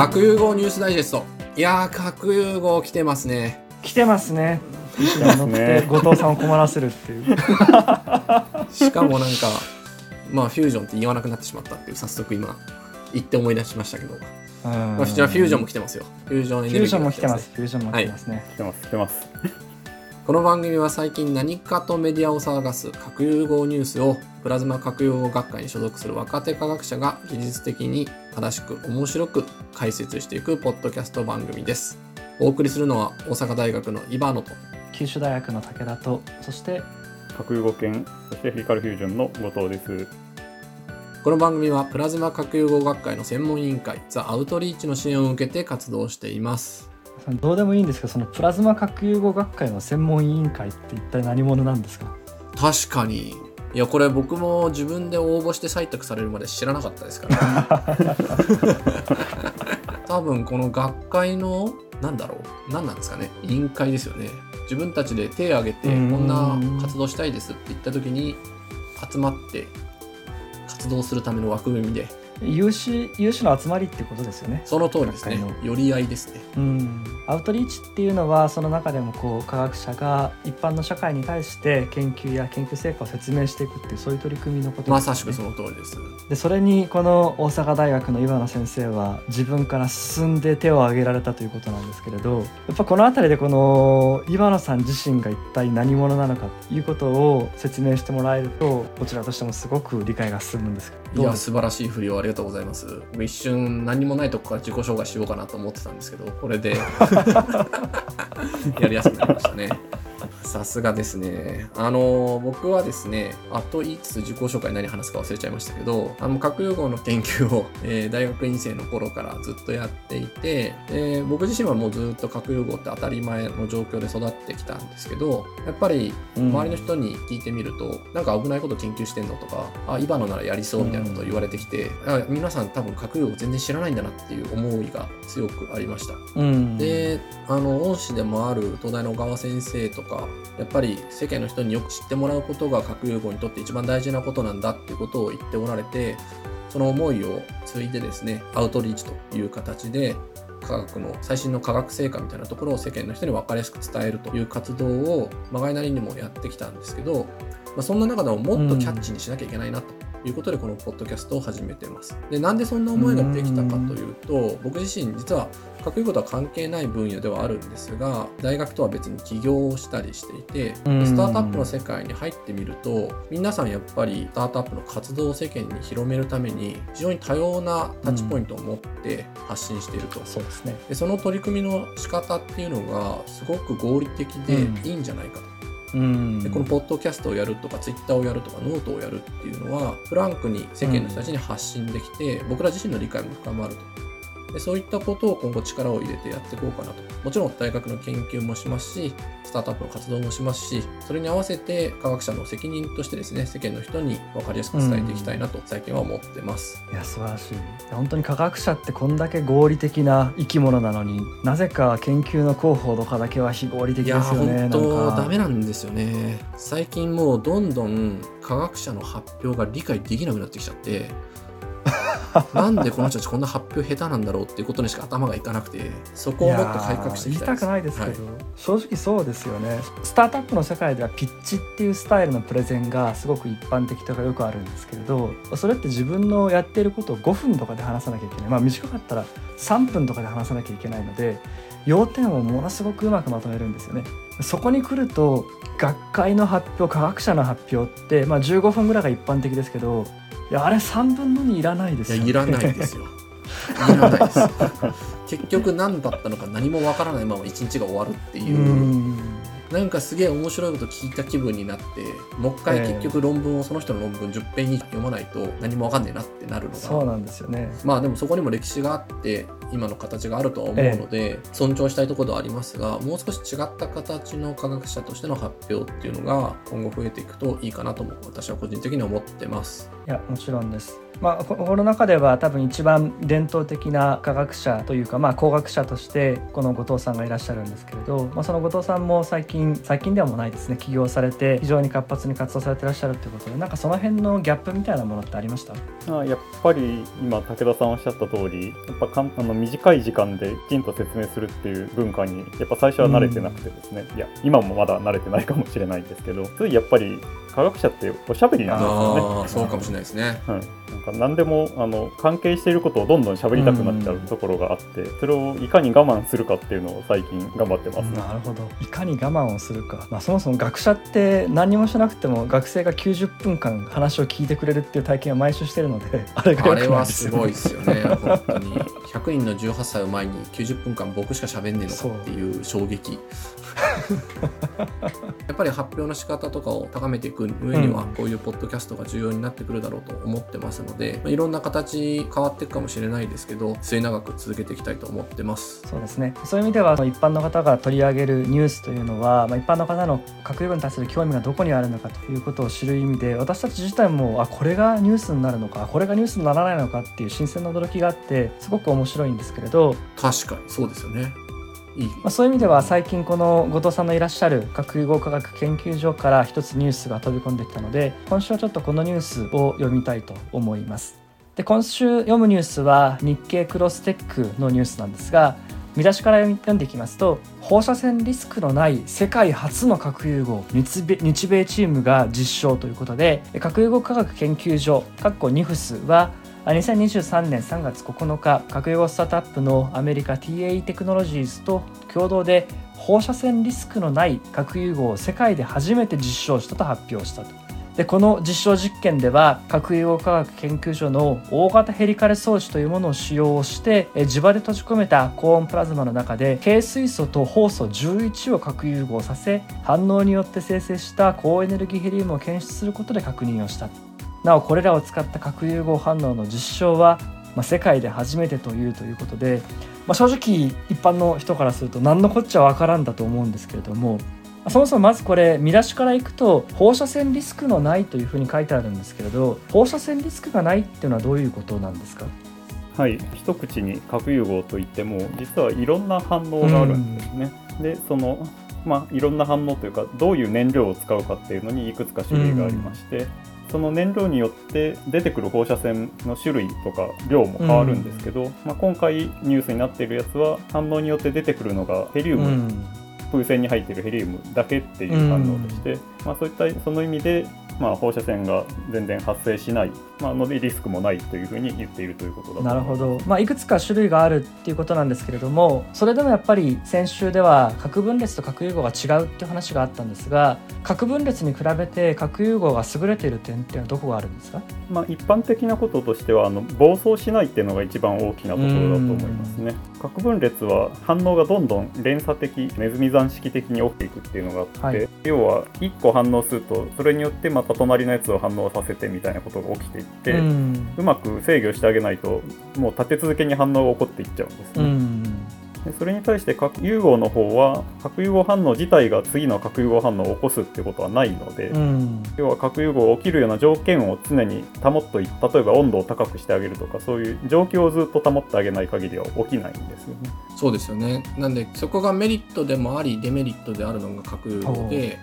核融合ニュースダイジェスト。いやー核融合来てますね。来てますね。後藤さんを困らせるっていう。しかもなんかまあフュージョンって言わなくなってしまったっていう早速今言って思い出しましたけど、まあ、こちらフュージョンも来てますよ。フュージョンエネルギーフュージョンも来てます。フュージョンも来てますね、来てます来てますこの番組は最近何かとメディアを騒がす核融合ニュースをプラズマ核融合学会に所属する若手科学者が技術的に正しく面白く解説していくポッドキャスト番組です。お送りするのは大阪大学のイバノと九州大学の武田とそして核融合研そしてフィジカルフュージョンの後藤ですこの番組はプラズマ核融合学会の専門委員会ザ・アウトリーチの支援を受けて活動しています。どうでもいいんですけどそのプラズマ核融合学会の専門委員会って一体何者なんですか？確かに。いやこれ僕も自分で応募して採択されるまで知らなかったですから、多分この学会のなんだろう。何なんですかね。委員会ですよね。自分たちで手を挙げてこうん。んな活動したいですって言った時に集まって活動するための枠組みで有志有志の集まりってことですよね。その通りですね。寄り合いですね。うん。アウトリーチっていうのはその中でもこう科学者が一般の社会に対して研究や研究成果を説明していくっていうそういう取り組みのことでね。まさしくその通りです。でそれにこの大阪大学の岩野先生は自分から進んで手を挙げられたということなんですけれどやっぱこの辺りでこの岩野さん自身が一体何者なのかということを説明してもらえるとこちらとしてもすごく理解が進むんですけどいや。素晴らしい振りをありがとうございます。僕一瞬何もないとこから自己紹介しようかなと思ってたんですけどこれで やりやすくなりましたねさすがですね。あの僕はですねあと言いつつ自己紹介何話すか忘れちゃいましたけどあの核融合の研究を、えー大学院生の頃からずっとやっていて、えー僕自身はもうずっと核融合って当たり前の状況で育ってきたんですけどやっぱりうん。周りの人に聞いてみると、なんか危ないこと研究してんのとか、あ、イバノならやりそうみたいなことを言われてきて、あ皆さん多分核融合全然知らないんだなっていう思いが強くありました。うん。で、あの、恩師でもある東大の小川先生とか、やっぱり世間の人によく知ってもらうことが核融合にとって一番大事なことなんだっていうことを言っておられて、その思いを継いでですね、アウトリーチという形で、科学の最新の科学成果みたいなところを世間の人に分かりやすく伝えるという活動をまがいなりにもやってきたんですけど、まあ、そんな中でももっとキャッチにしなきゃいけないなということでこのポッドキャストを始めてます。でなんでそんな思いができたかというと僕自身実は核融合とは関係ない分野ではあるんですが大学とは別に起業をしたりしていてうん。スタートアップの世界に入ってみると皆さんやっぱりスタートアップの活動を世間に広めるために非常に多様なタッチポイントを持って発信していると。そうですね。でその取り組みの仕方っていうのがすごく合理的でいいんじゃないかと。うん。でこのポッドキャストをやるとかツイッターをやるとかノートをやるっていうのはフランクに世間の人たちに発信できて、僕ら自身の理解も深まるとでそういったことを今後力を入れてやっていこうかなと。もちろん大学の研究もしますしスタートアップの活動もしますしそれに合わせて科学者の責任としてですね世間の人に分かりやすく伝えていきたいなと最近は思ってます、いや素晴らしい。いや本当に科学者ってこんだけ合理的な生き物なのになぜか研究の広報とかだけは非合理的いやですよね本当なんか。ダメなんですよね。最近もうどんどん科学者の発表が理解できなくなってきちゃって なんでこの人たちこんな発表下手なんだろうっていうことにしか頭がいかなくてそこをもっと改革していきたいやー言いたくないですけど、はい。正直そうですよね。スタートアップの世界ではピッチっていうスタイルのプレゼンがすごく一般的とかよくあるんですけれどそれって自分のやっていることを5分とかで話さなきゃいけない。まあ短かったら3分とかで話さなきゃいけないので要点をものすごくうまくまとめるんですよね。そこに来ると学会の発表科学者の発表って、まあ、15分ぐらいが一般的ですけどいやあれ3分の2いらないですよ、ね、いやいらないですよ。いらないです。結局何だったのか何もわからないまま一日が終わるってういう、ん。なんかすげえ面白いこと聞いた気分になってもう一回ええ。結局論文をその人の論文10ページ読まないと何もわかんねえなってなるのが。そうなんですよね。まあでもそこにも歴史があって今の形があるとは思うので、尊重したいところではありますがもう少し違った形の科学者としての発表っていうのが今後増えていくといいかなとも私は個人的に思ってます。いやもちろんです。まあ、ここの中では多分一番伝統的な科学者というか、まあ、工学者としてこの後藤さんがいらっしゃるんですけれど、まあ、その後藤さんも最近最近ではもうないですね。起業されて非常に活発に活動されてらっしゃるということでなんかその辺のギャップみたいなものってありました？あやっぱり今武田さんおっしゃった通りやっぱかんあの短い時間できちんと説明するっていう文化にやっぱ最初は慣れてなくてですね、いや今もまだ慣れてないかもしれないんですけどついやっぱり科学者っておしゃべりなんですよね。そうかもしれないですね。はい、なんか何でもあの関係していることをどんどん喋りたくなっちゃうところがあって、それをいかに我慢するかっていうのを最近頑張ってますね。なるほどいかに我慢をするか、まあ、そもそも学者って何もしなくても学生が90分間話を聞いてくれるっていう体験は毎週してるので あれが良くないあれはですよねすごいですよね、本当に。100人の18歳を前に90分間僕しか喋んねえのかっていう衝撃。やっぱり発表の仕方とかを高めていく上にはうんこういうポッドキャストが重要になってくるだろうと思ってますので、まあいろんな形変わっていくかもしれないですけど末永く続けていきたいと思ってます。そうですねそういう意味では一般の方が取り上げるニュースというのは、まあ、一般の方の核融合に対する興味がどこにあるのかということを知る意味で私たち自体もあこれがニュースになるのかこれがニュースにならないのかっていう新鮮な驚きがあってすごく面白いんですけれど、確かにそうですよね。まあ、そういう意味では最近この後藤さんのいらっしゃる核融合科学研究所から一つニュースが飛び込んできたので今週はちょっとこのニュースを読みたいと思います。で今週読むニュースは日経クロステックのニュースなんですが見出しから読んでいきますと放射線リスクのない世界初の核融合日米日米チームが実証ということで核融合科学研究所ニフスは2023年3月9日核融合スタートアップのアメリカ TAE テクノロジーズと共同で放射線リスクのない核融合を世界で初めて実証したと発表したと。でこの実証実験では核融合科学研究所の大型ヘリカレ装置というものを使用してえ磁場で閉じ込めた高温プラズマの中で軽水素と酵素11を核融合させ反応によって生成した高エネルギーヘリウムを検出することで確認をしたなおこれらを使った核融合反応の実証は、まあ、世界で初めてというということで、まあ、正直一般の人からすると何のこっちゃわからんだと思うんですけれどもそもそもまずこれ見出しからいくと放射線リスクのないというふうに書いてあるんですけれど放射線リスクがないっていうのはどういうことなんですか？はい、一口に核融合といっても実はいろんな反応があるんですね。でそのまあいろんな反応というかどういう燃料を使うかっていうのにいくつか種類がありまして、その燃料によって出てくる放射線の種類とか量も変わるんですけど、まあ、今回ニュースになっているやつは反応によって出てくるのがヘリウム、うん。風船に入っているヘリウムだけっていう反応でして、まあ、そういったその意味で、まあ、放射線が全然発生しない、まあ、のでリスクもないというふうに言っているということだなるほど、まあ、いくつか種類があるっていうことなんですけれどもそれでもやっぱり先週では核分裂と核融合が違うっていう話があったんですが核分裂に比べて核融合が優れている点っていうのはどこがあるんですか？まあ、一般的なこととしてはあの暴走しないっていうのが一番大きなところだと思いますね。核分裂は反応がどんどん連鎖的ネズミ山式的に起きていくっていうのがあって、はい。要は1個反応するとそれによってまた隣のやつを反応させてみたいなことが起きていって、ううまく制御してあげないともう立て続けに反応が起こっていっちゃうんですね。うんでそれに対して核融合の方は核融合反応自体が次の核融合反応を起こすってことはないので、うん要は核融合が起きるような条件を常に保っとい例えば温度を高くしてあげるとかそういう状況をずっと保ってあげない限りは起きないんですよね。そうですよね。なんでそこがメリットでもありデメリットであるのが核融合で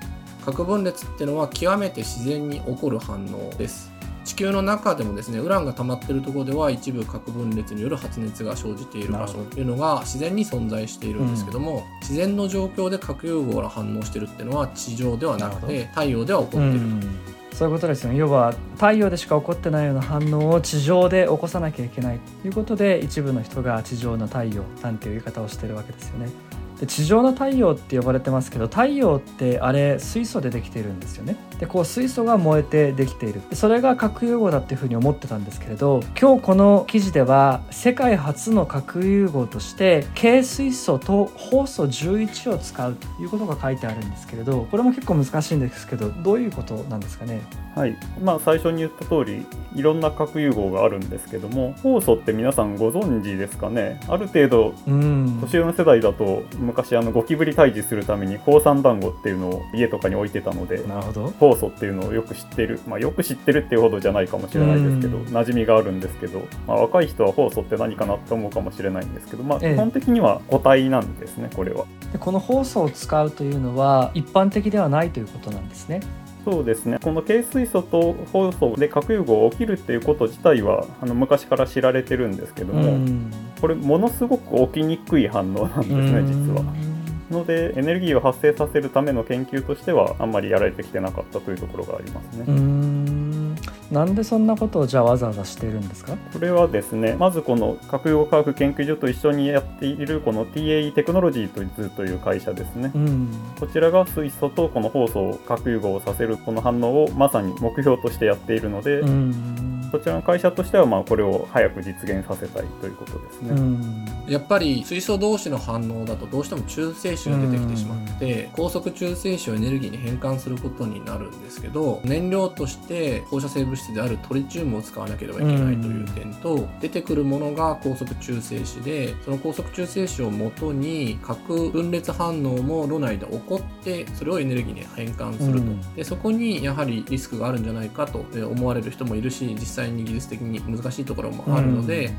核分裂っていうのは極めて自然に起こる反応です。地球の中でもですねウランが溜まっているところでは一部核分裂による発熱が生じている場所っていうのが自然に存在しているんですけども、自然の状況で核融合が反応してるっていうのは地上ではなくなて太陽では起こうっている。んそういうことですよね要は太陽でしか起こってないような反応を地上で起こさなきゃいけないということで一部の人が地上の太陽なんていう言い方をしてるわけですよね。で地上の太陽って呼ばれてますけど太陽ってあれ水素でできているんですよね。でこう水素が燃えてできている。でそれが核融合だっていうふうに思ってたんですけれど今日この記事では世界初の核融合として軽水素と酵素11を使うということが書いてあるんですけれどこれも結構難しいんですけどどういうことなんですかね？はい。まあ、最初に言った通りいろんな核融合があるんですけども酵素って皆さんご存知ですかね？ある程度うん。年上の世代だと昔あのゴキブリ退治するために高山団子っていうのを家とかに置いてたのでなるほど。酵素っていうのをよく知ってる、まあ、よく知ってるっていうほどじゃないかもしれないですけど、うん馴染みがあるんですけど、まあ、若い人は酵素って何かなって思うかもしれないんですけど、まあ、ええ基本的には固体なんですねこれは。でこの酵素を使うというのは一般的ではないということなんですね。そうですねこの軽水素と酵素で核融合が起きるっていうこと自体はあの昔から知られてるんですけども、うんこれものすごく起きにくい反応なんですね実は。のでエネルギーを発生させるための研究としてはあんまりやられてきてなかったというところがありますね。なんでそんなことをじゃあわざわざしているんですか？これはですねまずこの核融合科学研究所と一緒にやっているこの TAE テクノロジーという会社ですね、うん、こちらが水素とこの酵素を核融合をさせるこの反応をまさに目標としてやっているので、うんそちらの会社としてはまあこれを早く実現させたいということですね。やっぱり水素同士の反応だとどうしても中性子が出てきてしまって高速中性子をエネルギーに変換することになるんですけど燃料として放射性物質であるトリチウムを使わなければいけないという点と出てくるものが高速中性子でその高速中性子をもとに核分裂反応も炉内で起こってそれをエネルギーに変換すると。でそこにやはりリスクがあるんじゃないかと思われる人もいるし実際に技術的に難しいところもあるので、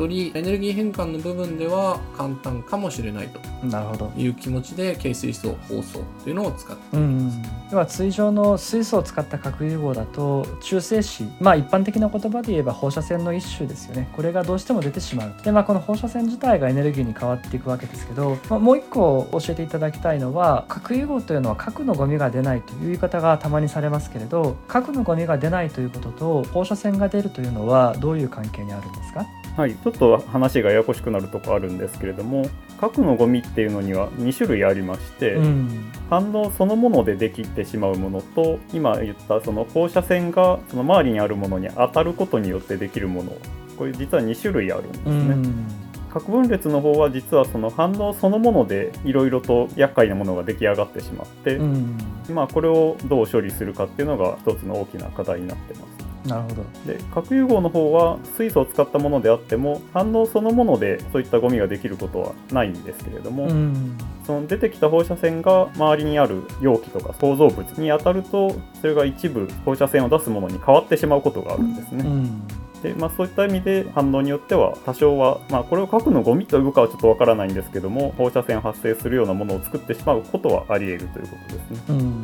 よりエネルギー変換の部分では簡単かもしれないと。なるほど。いう気持ちで軽水素放送というのを使って。います。では通常の水素を使った核融合だと中性子まあ一般的な言葉で言えば放射線の一種ですよね。これがどうしても出てしまうでまあこの放射線自体がエネルギーに変わっていくわけですけど、まあ、もう一個教えていただきたいのは核融合というのは核のゴミが出ないという言い方がたまにされますけれど核のゴミが出ないということと放射線が出るというのはどういう関係にあるんですか？はい、ちょっと話がややこしくなるとこあるんですけれども核のゴミっていうのには2種類ありまして、うん、反応そのものでできてしまうものと今言ったその放射線がその周りにあるものに当たることによってできるものこれ実は2種類あるんですね。うん核分裂の方は実はその反応そのものでいろいろと厄介なものが出来上がってしまって、うん、まあこれをどう処理するかっていうのが一つの大きな課題になってます。なるほどで核融合の方は水素を使ったものであっても反応そのものでそういったゴミができることはないんですけれども、うん、その出てきた放射線が周りにある容器とか構造物に当たるとそれが一部放射線を出すものに変わってしまうことがあるんですね。うんでまあ、そういった意味で反応によっては多少は、まあ、これを核のゴミと呼ぶかはちょっとわからないんですけども放射線発生するようなものを作ってしまうことはあり得るということですね。うん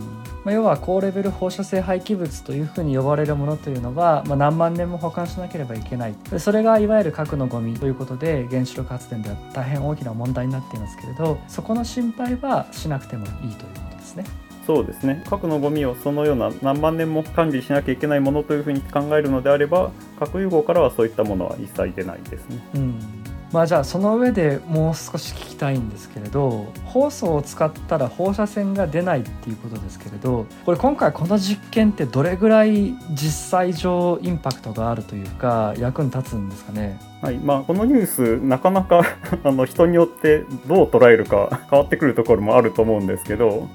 まあ、要は高レベル放射性廃棄物というふうに呼ばれるものというのは、まあ、何万年も保管しなければいけないそれがいわゆる核のゴミということで原子力発電では大変大きな問題になっていますけれどそこの心配はしなくてもいいということですね。そうですね核のゴミをそのような何万年も管理しなきゃいけないものというふうに考えるのであれば核融合からはそういったものは一切出ないですね。うんまあじゃあその上でもう少し聞きたいんですけれど放送を使ったら放射線が出ないっていうことですけれどこれ今回この実験ってどれぐらい実際上インパクトがあるというか役に立つんですかね？はいまあ、このニュースなかなか あの人によってどう捉えるか変わってくるところもあると思うんですけど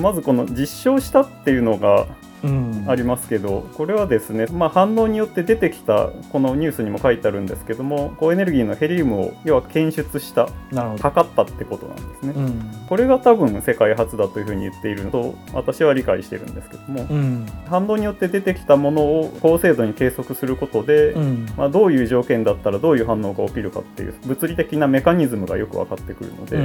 まずこの実証したっていうのがありますけど、うん、これはですね、まあ、反応によって出てきたこのニュースにも書いてあるんですけども高エネルギーのヘリウムを要は検出した測ったってことなんですね、うん、これが多分世界初だというふうに言っているのと私は理解してるんですけども、うん、反応によって出てきたものを高精度に計測することで、まあ、どういう条件だったらどういう反応が起きるかっていう物理的なメカニズムがよく分かってくるので、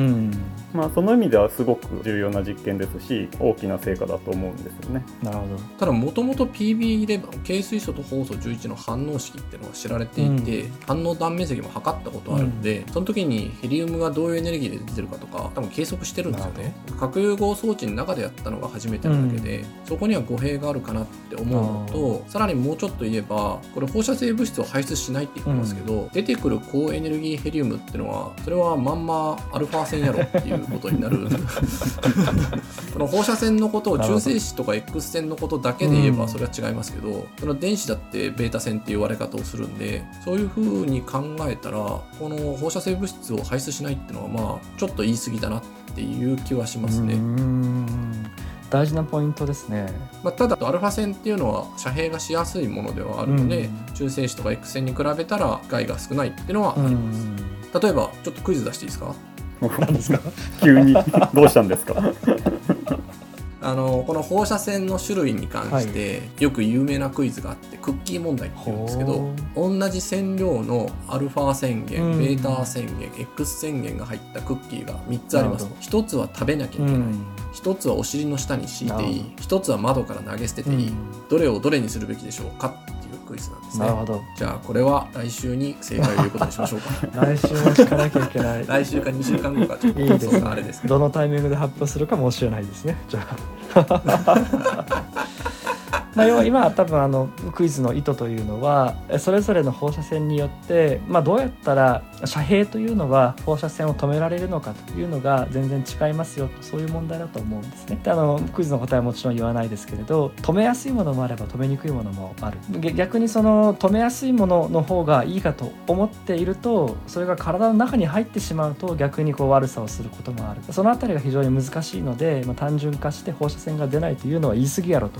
まあ、その意味ではすごく重要な実験ですし大きな成果だと思うんですよね。なるほどただもともと PB11 軽水素と酵素11の反応式っていうのが知られていて、うん、反応断面積も測ったことあるんで、うん、その時にヘリウムがどういうエネルギーで出てるかとか多分計測してるんですよね。核融合装置の中でやったのが初めてなだけで、うん、そこには語弊があるかなって思うのとさらにもうちょっと言えばこれ放射性物質を排出しないって言ってますけど、出てくる高エネルギーヘリウムっていうのはそれはまんまアルファ線やろっていうことになる。この放射線のことを中性子とか X 線のことだけで言えばそれは違いますけど、その電子だってベータ線って言われ方をするんでそういうふうに考えたらこの放射性物質を排出しないっていうのはまあちょっと言い過ぎだなっていう気はしますね。大事なポイントですね、まあ、ただアルファ線っていうのは遮蔽がしやすいものではあるので、中性子とか X 線に比べたら害が少ないっていうのはあります。例えばちょっとクイズ出していいですか？何ですか？急に。どうしたんですか？あのこの放射線の種類に関してよく有名なクイズがあってクッキー問題っていうんですけど同じ線量のアルファ宣言、ベータ宣言 X 宣言が入ったクッキーが3つあります。1つは食べなきゃいけない、1つはお尻の下に敷いていい。1つは窓から投げ捨てていい。どれをどれにするべきでしょうかってクイズなんですね。なるほどじゃあこれは来週に正解を言うことにしましょうか。来週も聞かなきゃいけない来週か2週間後かちょっといいですねあれです。どのタイミングで発表するかもしれないですねじゃあ まあ要は今多分あのクイズの意図というのはそれぞれの放射線によって、まあ、どうやったら遮蔽というのは放射線を止められるのかというのが全然違いますよとそういう問題だと思うんですね。であのクイズの答えはもちろん言わないですけれど止めやすいものもあれば止めにくいものもある。逆にその止めやすいものの方がいいかと思っているとそれが体の中に入ってしまうと逆にこう悪さをすることもある。そのあたりが非常に難しいので、まあ、単純化して放射線が出ないというのは言い過ぎやろと。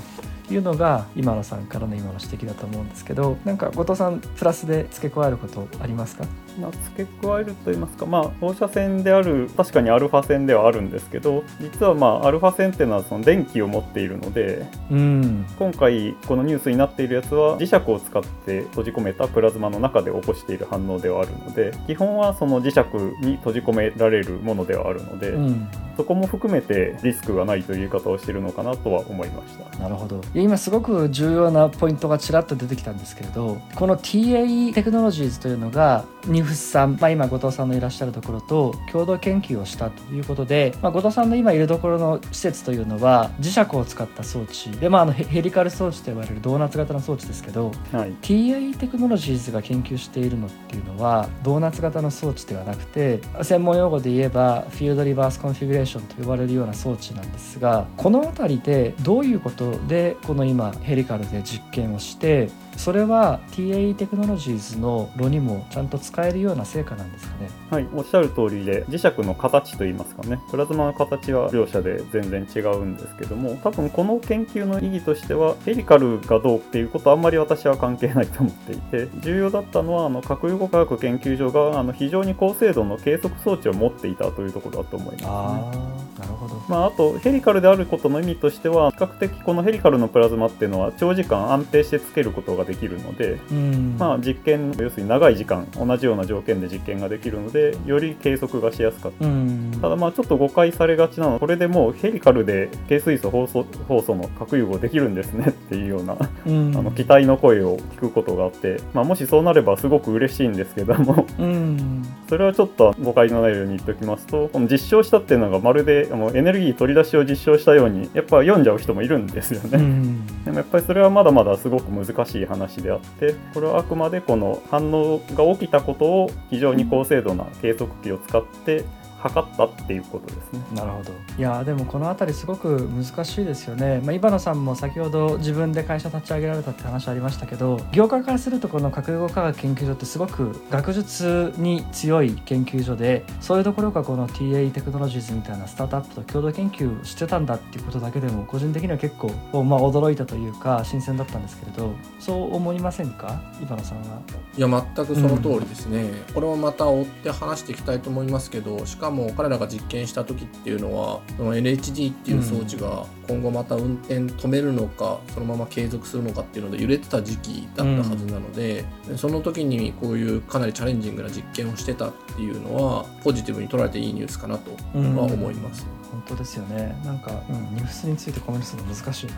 いうのが今野さんからの今の指摘だと思うんですけどなんか後藤さんプラスで付け加えることありますか？まあ、付け加えると言いますか、まあ、放射線である確かにアルファ線ではあるんですけど実はまあアルファ線っていうのはその電気を持っているのでうん。今回このニュースになっているやつは磁石を使って閉じ込めたプラズマの中で起こしている反応ではあるので基本はその磁石に閉じ込められるものではあるので、うんそこも含めてリスクがないという言い方をしているのかなとは思いました。なるほど今すごく重要なポイントがちらっと出てきたんですけれどこの TAE テクノロジーズというのが NIFS さん、まあ、今後藤さんのいらっしゃるところと共同研究をしたということで、まあ、後藤さんの今いるところの施設というのは磁石を使った装置で、まあ、あのヘヘリカル装置と呼ばれるドーナツ型の装置ですけどはい、TA テクノロジーズが研究しているのっていうのはドーナツ型の装置ではなくて専門用語で言えば field reverse configuration と呼ばれるような装置なんですがこの辺りでどういうことでこの今ヘリカルで実験をしてそれは TA テクノロジーズの炉にもちゃんと使えるような成果なんですかね？はい、おっしゃる通りで磁石の形といいますかね。プラズマの形は両者で全然違うんですけども多分この研究の意義としてはヘリカルがどうっていうことはあんまり私は関係ないと思っていて重要だったのはあの核融合科学研究所があの非常に高精度の計測装置を持っていたというところだと思います、ね。あなるほど。まあ、あとヘリカルであることの意味としては比較的このヘリカルのプラズマっていうのは長時間安定してつけることができるのでうん。まあ、実験要するに長い時間同じような条件で実験ができるのでより計測がしやすかった。うん。ただまあちょっと誤解されがちなのはこれでもうヘリカルで軽水素放素放素の核融合できるんですね っていうようなうん。あの期待の声を聞くことがあって、まあ、もしそうなればすごく嬉しいんですけども。うんそれはちょっと誤解のないように言っておきますとこの実証したっていうのがまるであのエネルギー取り出しを実証したようにやっぱ読んじゃう人もいるんですよね。うんでもやっぱりそれはまだまだすごく難しい話であってこれはあくまでこの反応が起きたことを非常に高精度な計測器を使って測ったっていうことですね。なるほどいやーでもこの辺りすごく難しいですよね、まあ、イさんも先ほど自分で会社立ち上げられたって話ありましたけど業界からするとこの核融合科学研究所ってすごく学術に強い研究所でそういうところがこの TA テクノロジーズみたいなスタートアップと共同研究してたんだっていうことだけでも個人的には結構、まあ、驚いたというか新鮮だったんですけれどそう思いませんか？イバノさんは。いや全くその通りですね、これをまた追って話していきたいと思いますけどしかも彼らが実験した時っていうのはその NHD っていう装置が今後また運転止めるのかそのまま継続するのかっていうので揺れてた時期だったはずなので、その時にこういうかなりチャレンジングな実験をしてたっていうのはポジティブに捉えていいニュースかなとは思います。本当ですよね。なんか、うん、ニュースについてコメントするの難しいな。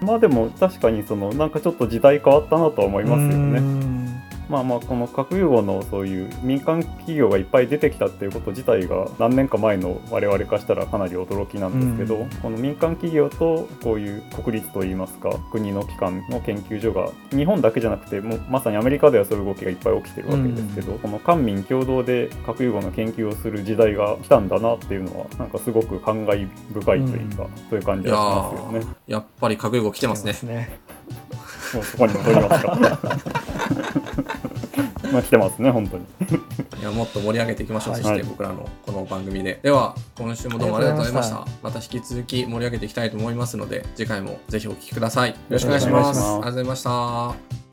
まあでも確かにそのなんかちょっと時代変わったなとは思いますよね。ねまあまあこの核融合のそういう民間企業がいっぱい出てきたっていうこと自体が何年か前の我々からしたらかなり驚きなんですけど、うんこの民間企業とこういう国立といいますか国の機関の研究所が日本だけじゃなくてもうまさにアメリカではそういう動きがいっぱい起きてるわけですけど、この官民共同で核融合の研究をする時代が来たんだなっていうのはなんかすごく感慨深いというか、そういう感じがしますよね。ーやっぱり核融合来てますね。もうそこに戻りますか？まあ来てますね本当に。いやもっと盛り上げていきましょう、はい。そして僕らのこの番組で。では今週もどうもありがとうございました。ありまた。引き続き盛り上げていきたいと思いますので次回もぜひお聞きください。よろしくお願いします。よろしくお願いします。ありがとうございました